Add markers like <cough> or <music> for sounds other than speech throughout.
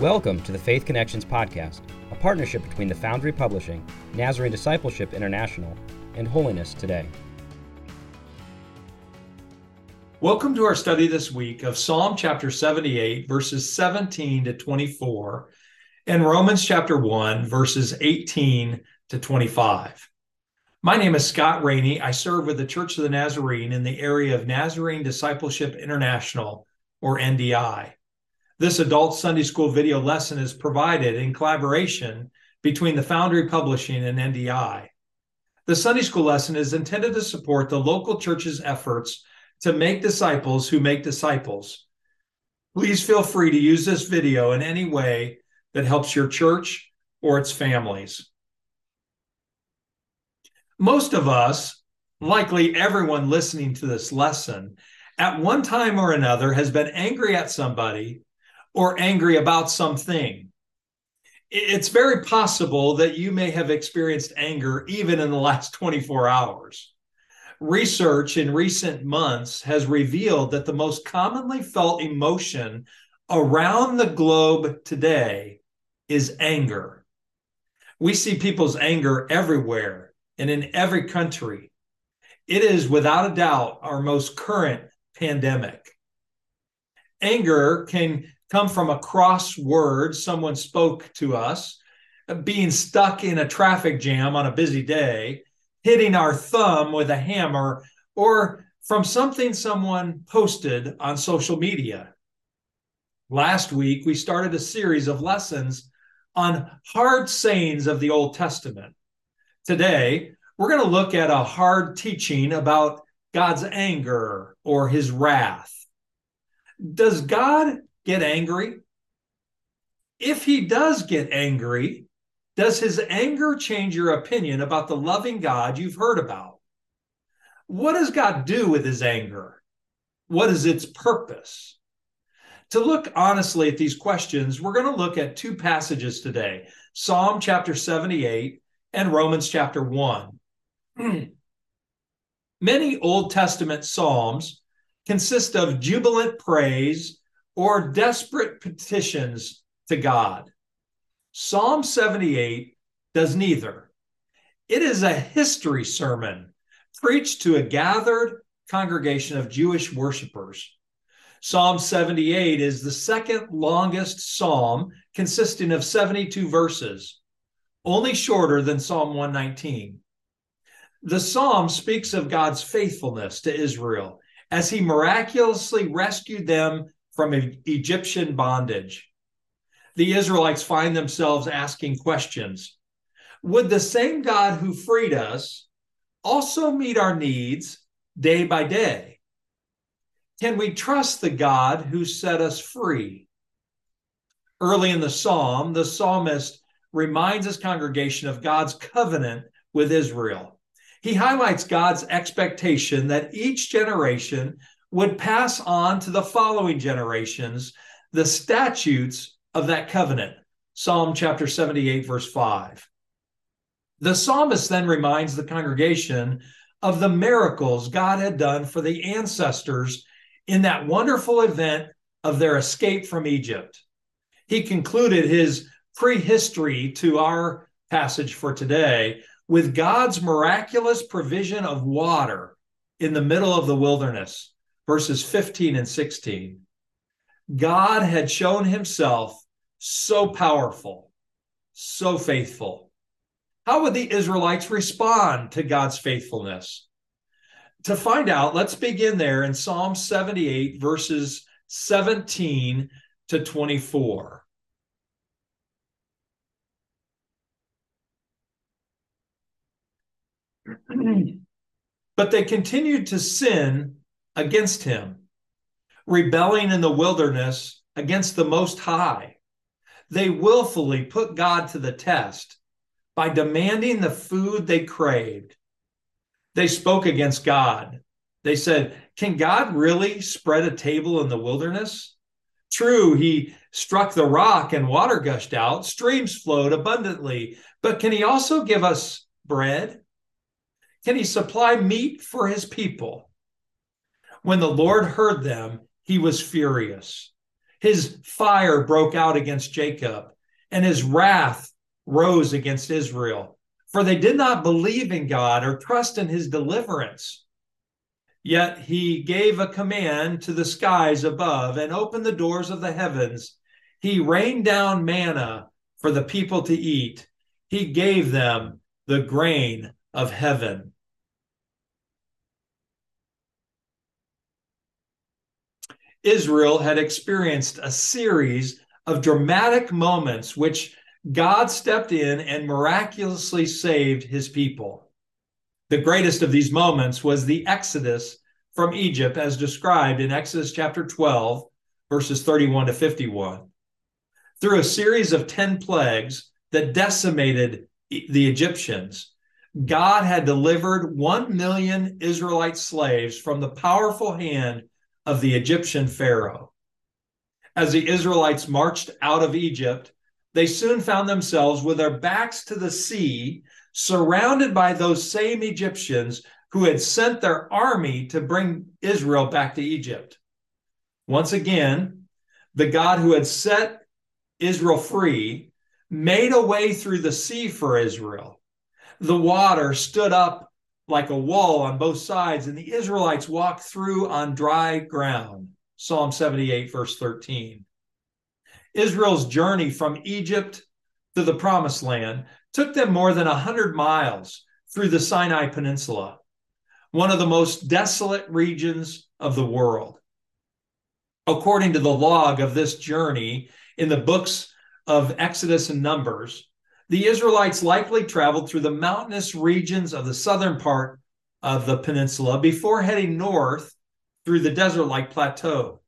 Welcome to the Faith Connections Podcast, a partnership between the Foundry Publishing, Nazarene Discipleship International, and Holiness Today. Welcome to our study this week of Psalm chapter 78, verses 17 to 24, and Romans chapter 1, verses 18 to 25. My name is Scott Rainey. I serve with the Church of the Nazarene in the area of Nazarene Discipleship International, or NDI. This adult Sunday school video lesson is provided in collaboration between the Foundry Publishing and NDI. The Sunday school lesson is intended to support the local church's efforts to make disciples who make disciples. Please feel free to use this video in any way that helps your church or its families. Most of us, likely everyone listening to this lesson, at one time or another has been angry at somebody or angry about something. It's very possible that you may have experienced anger even in the last 24 hours. Research in recent months has revealed that the most commonly felt emotion around the globe today is anger. We see people's anger everywhere and in every country. It is without a doubt our most current pandemic. Anger can come from a cross word someone spoke to us, being stuck in a traffic jam on a busy day, hitting our thumb with a hammer, or from something someone posted on social media. Last week, we started a series of lessons on hard sayings of the Old Testament. Today, we're going to look at a hard teaching about God's anger or his wrath. Does God get angry? If he does get angry, does his anger change your opinion about the loving God you've heard about? What does God do with his anger? What is its purpose? To look honestly at these questions, we're going to look at two passages today Psalm chapter 78 and Romans chapter 1. <clears throat> Many Old Testament Psalms consist of jubilant praise or desperate petitions to God. Psalm 78 does neither. It is a history sermon preached to a gathered congregation of Jewish worshipers. Psalm 78 is the second longest psalm, consisting of 72 verses only shorter than Psalm 119. The psalm speaks of God's faithfulness to Israel as he miraculously rescued them from Egyptian bondage. The Israelites find themselves asking questions Would the same God who freed us also meet our needs day by day? Can we trust the God who set us free? Early in the psalm, the psalmist reminds his congregation of God's covenant with Israel. He highlights God's expectation that each generation would pass on to the following generations the statutes of that covenant. Psalm chapter 78, verse 5. The psalmist then reminds the congregation of the miracles God had done for the ancestors in that wonderful event of their escape from Egypt. He concluded his prehistory to our passage for today with God's miraculous provision of water in the middle of the wilderness, verses 15 and 16. God had shown himself so powerful, so faithful. How would the Israelites respond to God's faithfulness? To find out, let's begin there in Psalm 78, verses 17 to 24. <clears throat> but they continued to sin against him, rebelling in the wilderness against the Most High. They willfully put God to the test by demanding the food they craved. They spoke against God. They said, Can God really spread a table in the wilderness? True, he struck the rock and water gushed out, streams flowed abundantly, but can he also give us bread? Can he supply meat for his people? When the Lord heard them, he was furious. His fire broke out against Jacob, and his wrath rose against Israel, for they did not believe in God or trust in his deliverance. Yet he gave a command to the skies above and opened the doors of the heavens. He rained down manna for the people to eat. He gave them the grain of heaven. Israel had experienced a series of dramatic moments which God stepped in and miraculously saved his people. The greatest of these moments was the Exodus from Egypt, as described in Exodus chapter 12, verses 31 to 51. Through a series of 10 plagues that decimated the Egyptians, God had delivered 1 million Israelite slaves from the powerful hand of the Egyptian Pharaoh. As the Israelites marched out of Egypt, they soon found themselves with their backs to the sea, surrounded by those same Egyptians who had sent their army to bring Israel back to Egypt. Once again, the God who had set Israel free made a way through the sea for Israel. The water stood up like a wall on both sides, and the Israelites walked through on dry ground. Psalm 78, verse 13. Israel's journey from Egypt to the promised land took them more than 100 miles through the Sinai Peninsula, one of the most desolate regions of the world. According to the log of this journey in the books of Exodus and Numbers, the Israelites likely traveled through the mountainous regions of the southern part of the peninsula before heading north through the desert like plateau.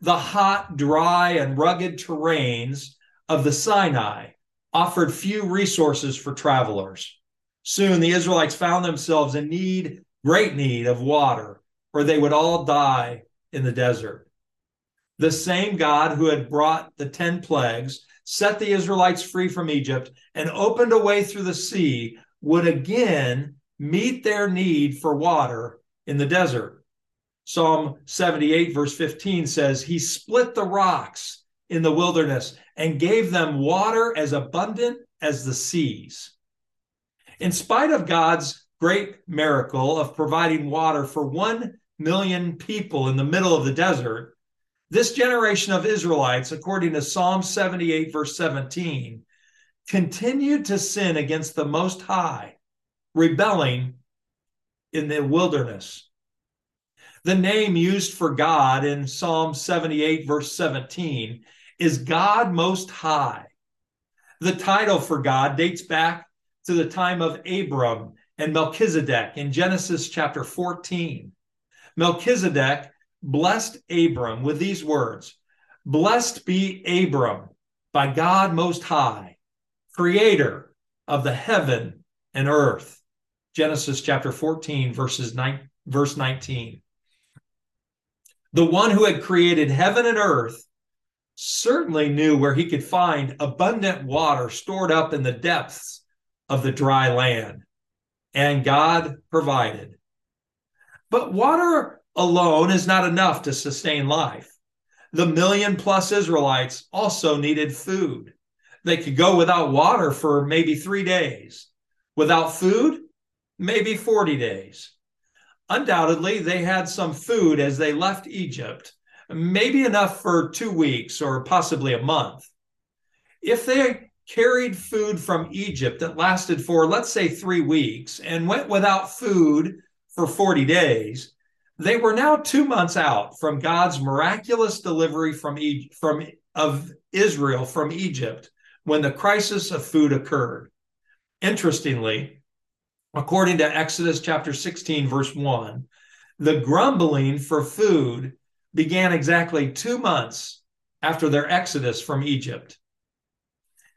The hot, dry, and rugged terrains of the Sinai offered few resources for travelers. Soon the Israelites found themselves in need, great need of water, or they would all die in the desert. The same God who had brought the 10 plagues set the Israelites free from Egypt, and opened a way through the sea, would again meet their need for water in the desert. Psalm 78, verse 15 says, He split the rocks in the wilderness and gave them water as abundant as the seas. In spite of God's great miracle of providing water for one million people in the middle of the desert, this generation of Israelites, according to Psalm 78, verse 17, continued to sin against the Most High, rebelling in the wilderness. The name used for God in Psalm 78, verse 17, is God Most High. The title for God dates back to the time of Abram and Melchizedek in Genesis chapter 14. Melchizedek blessed Abram with these words Blessed be Abram by God Most High, creator of the heaven and earth. Genesis chapter 14, verses 9, verse 19. The one who had created heaven and earth certainly knew where he could find abundant water stored up in the depths of the dry land, and God provided. But water alone is not enough to sustain life. The million plus Israelites also needed food. They could go without water for maybe three days. Without food, maybe 40 days. Undoubtedly, they had some food as they left Egypt, maybe enough for two weeks or possibly a month. If they carried food from Egypt that lasted for, let's say, three weeks and went without food for 40 days, they were now two months out from God's miraculous delivery from, e- from of Israel from Egypt when the crisis of food occurred. Interestingly, according to Exodus chapter 16, verse 1, the grumbling for food began exactly two months after their exodus from Egypt.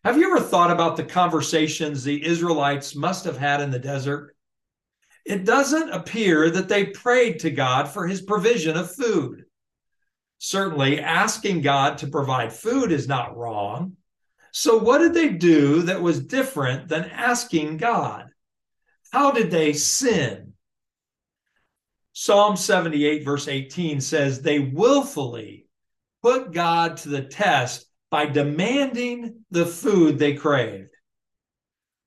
Have you ever thought about the conversations the Israelites must have had in the desert? It doesn't appear that they prayed to God for his provision of food. Certainly, asking God to provide food is not wrong. So, what did they do that was different than asking God? How did they sin? Psalm 78, verse 18 says, They willfully put God to the test by demanding the food they craved.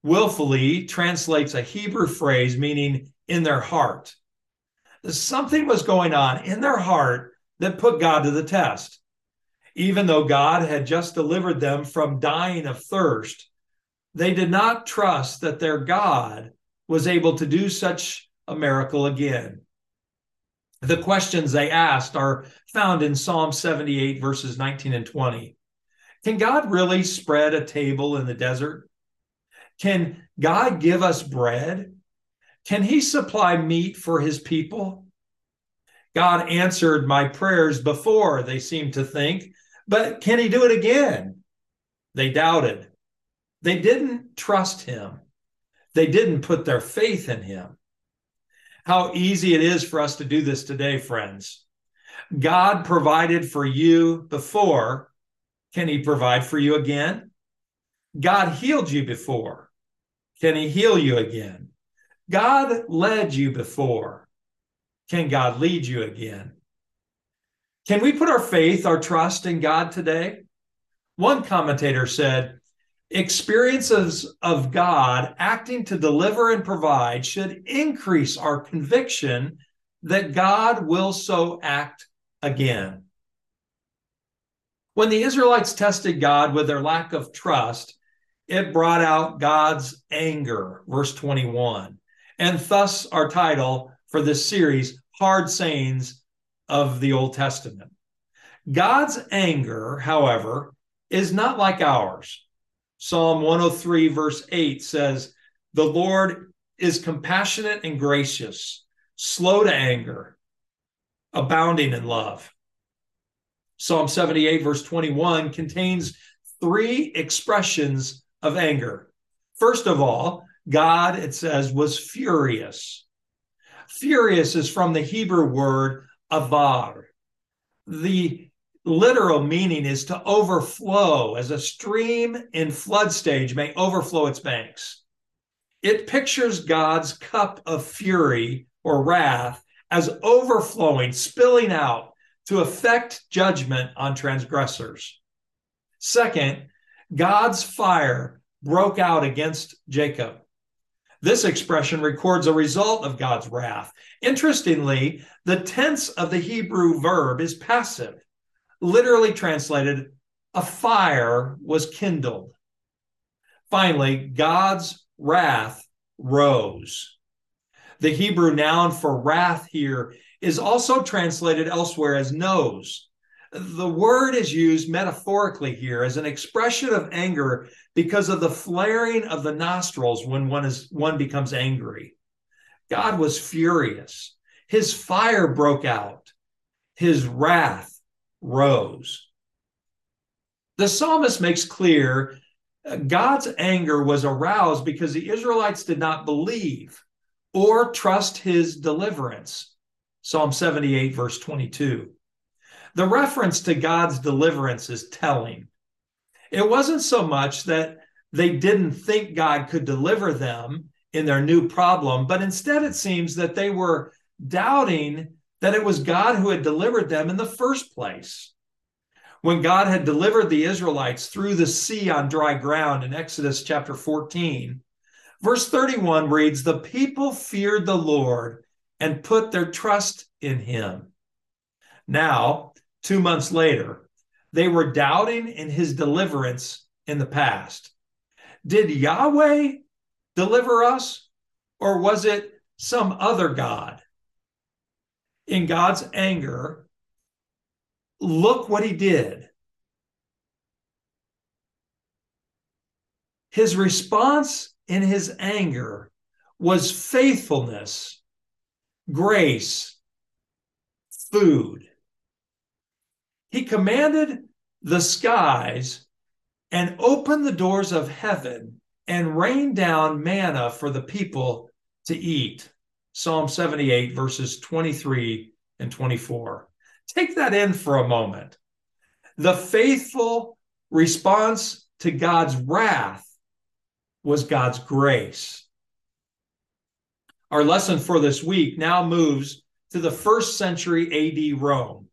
Willfully translates a Hebrew phrase meaning in their heart. Something was going on in their heart that put God to the test. Even though God had just delivered them from dying of thirst, they did not trust that their God was able to do such a miracle again. The questions they asked are found in Psalm 78, verses 19 and 20. Can God really spread a table in the desert? Can God give us bread? Can He supply meat for His people? God answered my prayers before, they seemed to think, but can He do it again? They doubted. They didn't trust Him, they didn't put their faith in Him. How easy it is for us to do this today, friends. God provided for you before. Can He provide for you again? God healed you before. Can he heal you again? God led you before. Can God lead you again? Can we put our faith, our trust in God today? One commentator said, experiences of God acting to deliver and provide should increase our conviction that God will so act again. When the Israelites tested God with their lack of trust, it brought out God's anger, verse 21. And thus, our title for this series, Hard Sayings of the Old Testament. God's anger, however, is not like ours. Psalm 103, verse 8 says, The Lord is compassionate and gracious, slow to anger, abounding in love. Psalm 78, verse 21 contains three expressions of anger. First of all, God, it says, was furious. Furious is from the Hebrew word avar. The literal meaning is to overflow, as a stream in flood stage may overflow its banks. It pictures God's cup of fury or wrath as overflowing, spilling out to effect judgment on transgressors. Second, God's fire broke out against Jacob. This expression records a result of God's wrath. Interestingly, the tense of the Hebrew verb is passive, literally translated, a fire was kindled. Finally, God's wrath rose. The Hebrew noun for wrath here is also translated elsewhere as nose, the word is used metaphorically here as an expression of anger because of the flaring of the nostrils when one is one becomes angry. God was furious. His fire broke out. His wrath rose. The psalmist makes clear uh, God's anger was aroused because the Israelites did not believe or trust his deliverance. Psalm 78, verse 22. The reference to God's deliverance is telling. It wasn't so much that they didn't think God could deliver them in their new problem, but instead it seems that they were doubting that it was God who had delivered them in the first place. When God had delivered the Israelites through the sea on dry ground in Exodus chapter 14, verse 31 reads, The people feared the Lord and put their trust in him. Now, two months later, they were doubting in his deliverance in the past. Did Yahweh deliver us, or was it some other God? In God's anger, look what he did. His response in his anger was faithfulness, grace, food. He commanded the skies and opened the doors of heaven and rained down manna for the people to eat. Psalm 78, verses 23 and 24. Take that in for a moment. The faithful response to God's wrath was God's grace. Our lesson for this week now moves to the first century AD Rome.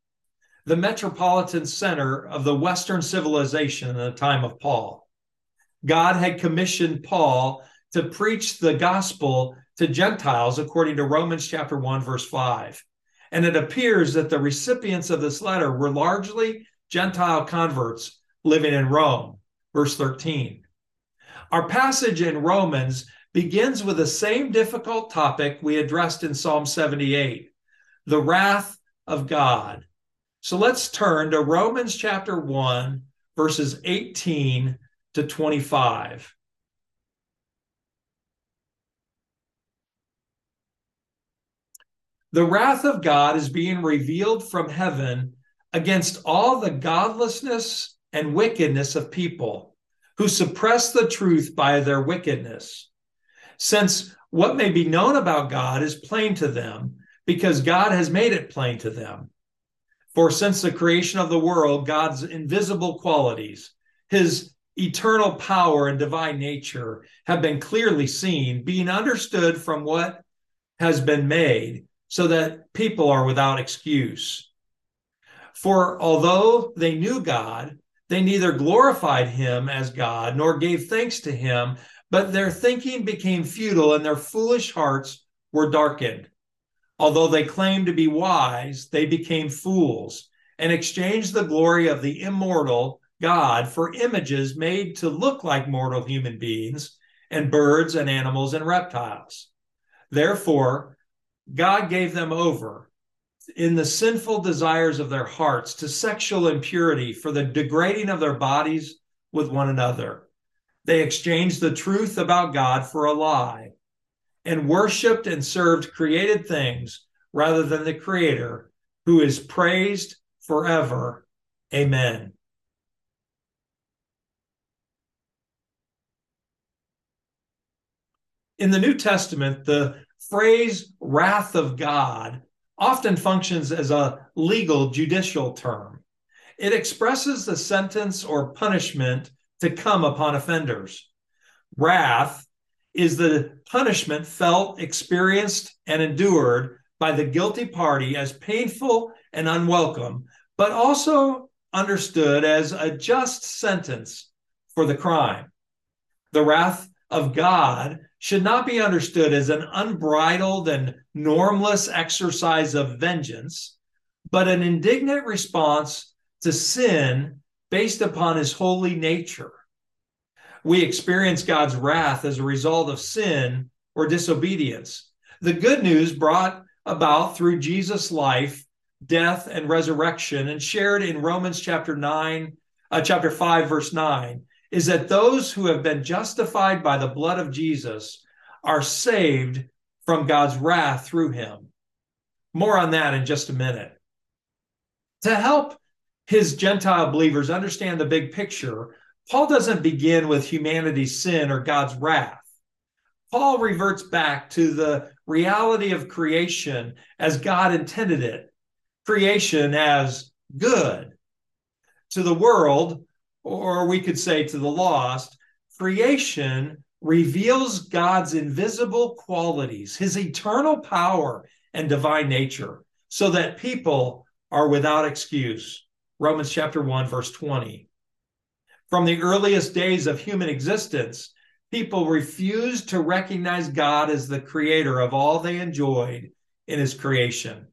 The metropolitan center of the Western civilization in the time of Paul. God had commissioned Paul to preach the gospel to Gentiles according to Romans chapter 1 verse 5. And it appears that the recipients of this letter were largely Gentile converts living in Rome. Verse 13. Our passage in Romans begins with the same difficult topic we addressed in Psalm 78 the wrath of God. So let's turn to Romans chapter 1, verses 18 to 25. The wrath of God is being revealed from heaven against all the godlessness and wickedness of people who suppress the truth by their wickedness. Since what may be known about God is plain to them, because God has made it plain to them. For since the creation of the world, God's invisible qualities, his eternal power and divine nature have been clearly seen, being understood from what has been made, so that people are without excuse. For although they knew God, they neither glorified him as God nor gave thanks to him, but their thinking became futile and their foolish hearts were darkened. Although they claimed to be wise, they became fools and exchanged the glory of the immortal God for images made to look like mortal human beings and birds and animals and reptiles. Therefore, God gave them over in the sinful desires of their hearts to sexual impurity for the degrading of their bodies with one another. They exchanged the truth about God for a lie and worshiped and served created things rather than the Creator, who is praised forever. Amen. In the New Testament, the phrase wrath of God often functions as a legal judicial term. It expresses the sentence or punishment to come upon offenders. Wrath is the punishment felt, experienced, and endured by the guilty party as painful and unwelcome, but also understood as a just sentence for the crime. The wrath of God should not be understood as an unbridled and normless exercise of vengeance, but an indignant response to sin based upon his holy nature we experience God's wrath as a result of sin or disobedience. The good news brought about through Jesus' life, death, and resurrection, and shared in Romans chapter 9, uh, chapter 5, verse 9, is that those who have been justified by the blood of Jesus are saved from God's wrath through him. More on that in just a minute. To help his Gentile believers understand the big picture, Paul doesn't begin with humanity's sin or God's wrath. Paul reverts back to the reality of creation as God intended it, creation as good. To the world, or we could say to the lost, creation reveals God's invisible qualities, his eternal power and divine nature, so that people are without excuse. Romans chapter 1, verse 20. From the earliest days of human existence, people refused to recognize God as the creator of all they enjoyed in his creation.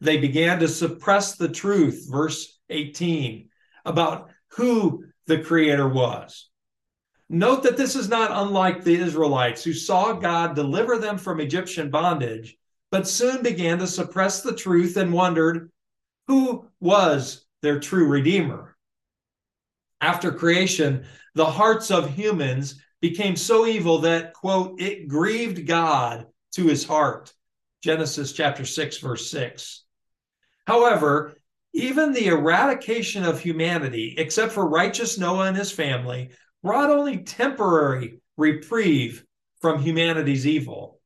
They began to suppress the truth, verse 18, about who the creator was. Note that this is not unlike the Israelites who saw God deliver them from Egyptian bondage, but soon began to suppress the truth and wondered who was their true redeemer after creation, the hearts of humans became so evil that, quote, it grieved God to his heart. Genesis chapter 6, verse 6. However, even the eradication of humanity, except for righteous Noah and his family, brought only temporary reprieve from humanity's evil.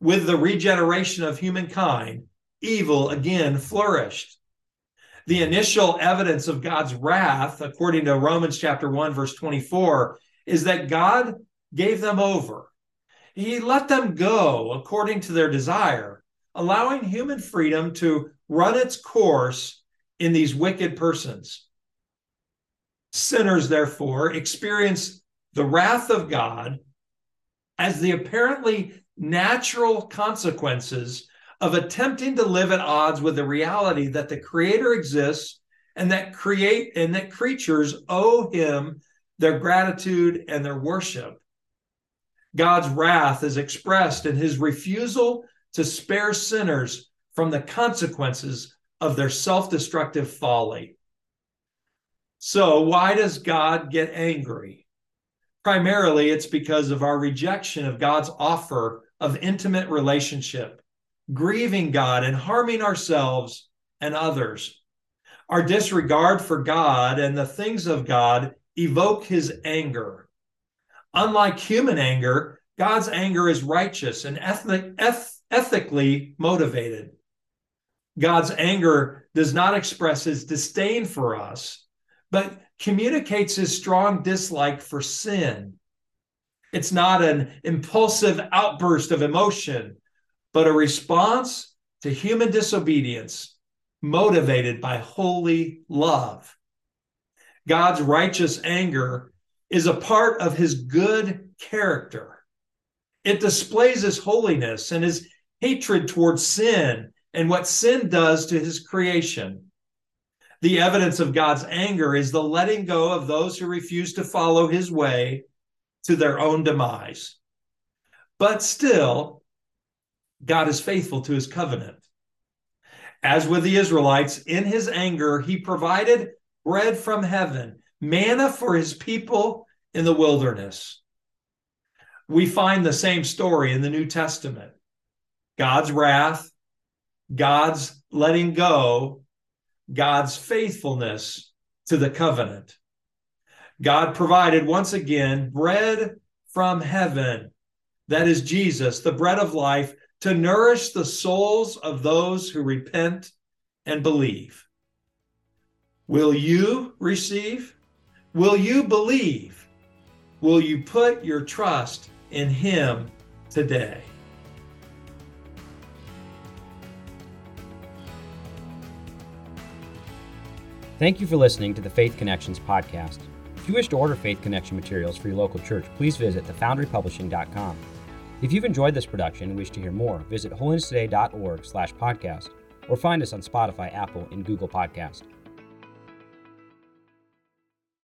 With the regeneration of humankind, evil again flourished the initial evidence of God's wrath, according to Romans chapter 1, verse 24, is that God gave them over. He let them go according to their desire, allowing human freedom to run its course in these wicked persons. Sinners, therefore, experience the wrath of God as the apparently natural consequences of attempting to live at odds with the reality that the creator exists and that create and that creatures owe him their gratitude and their worship. God's wrath is expressed in his refusal to spare sinners from the consequences of their self destructive folly. So, why does God get angry? Primarily, it's because of our rejection of God's offer of intimate relationship, grieving God and harming ourselves and others. Our disregard for God and the things of God evoke his anger. Unlike human anger, God's anger is righteous and ethnic, eth- ethically motivated. God's anger does not express his disdain for us, but communicates his strong dislike for sin. It's not an impulsive outburst of emotion, but a response to human disobedience motivated by holy love. God's righteous anger is a part of his good character. It displays his holiness and his hatred towards sin and what sin does to his creation. The evidence of God's anger is the letting go of those who refuse to follow his way to their own demise. But still, God is faithful to his covenant. As with the Israelites, in his anger, he provided bread from heaven, manna for his people in the wilderness. We find the same story in the New Testament God's wrath, God's letting go, God's faithfulness to the covenant. God provided once again bread from heaven, that is Jesus, the bread of life, to nourish the souls of those who repent and believe. Will you receive? Will you believe? Will you put your trust in Him today? Thank you for listening to the Faith Connections podcast. If you wish to order Faith Connection materials for your local church, please visit thefoundrypublishing.com. If you've enjoyed this production and wish to hear more, visit holinesstoday.org slash podcast or find us on Spotify, Apple, and Google Podcast.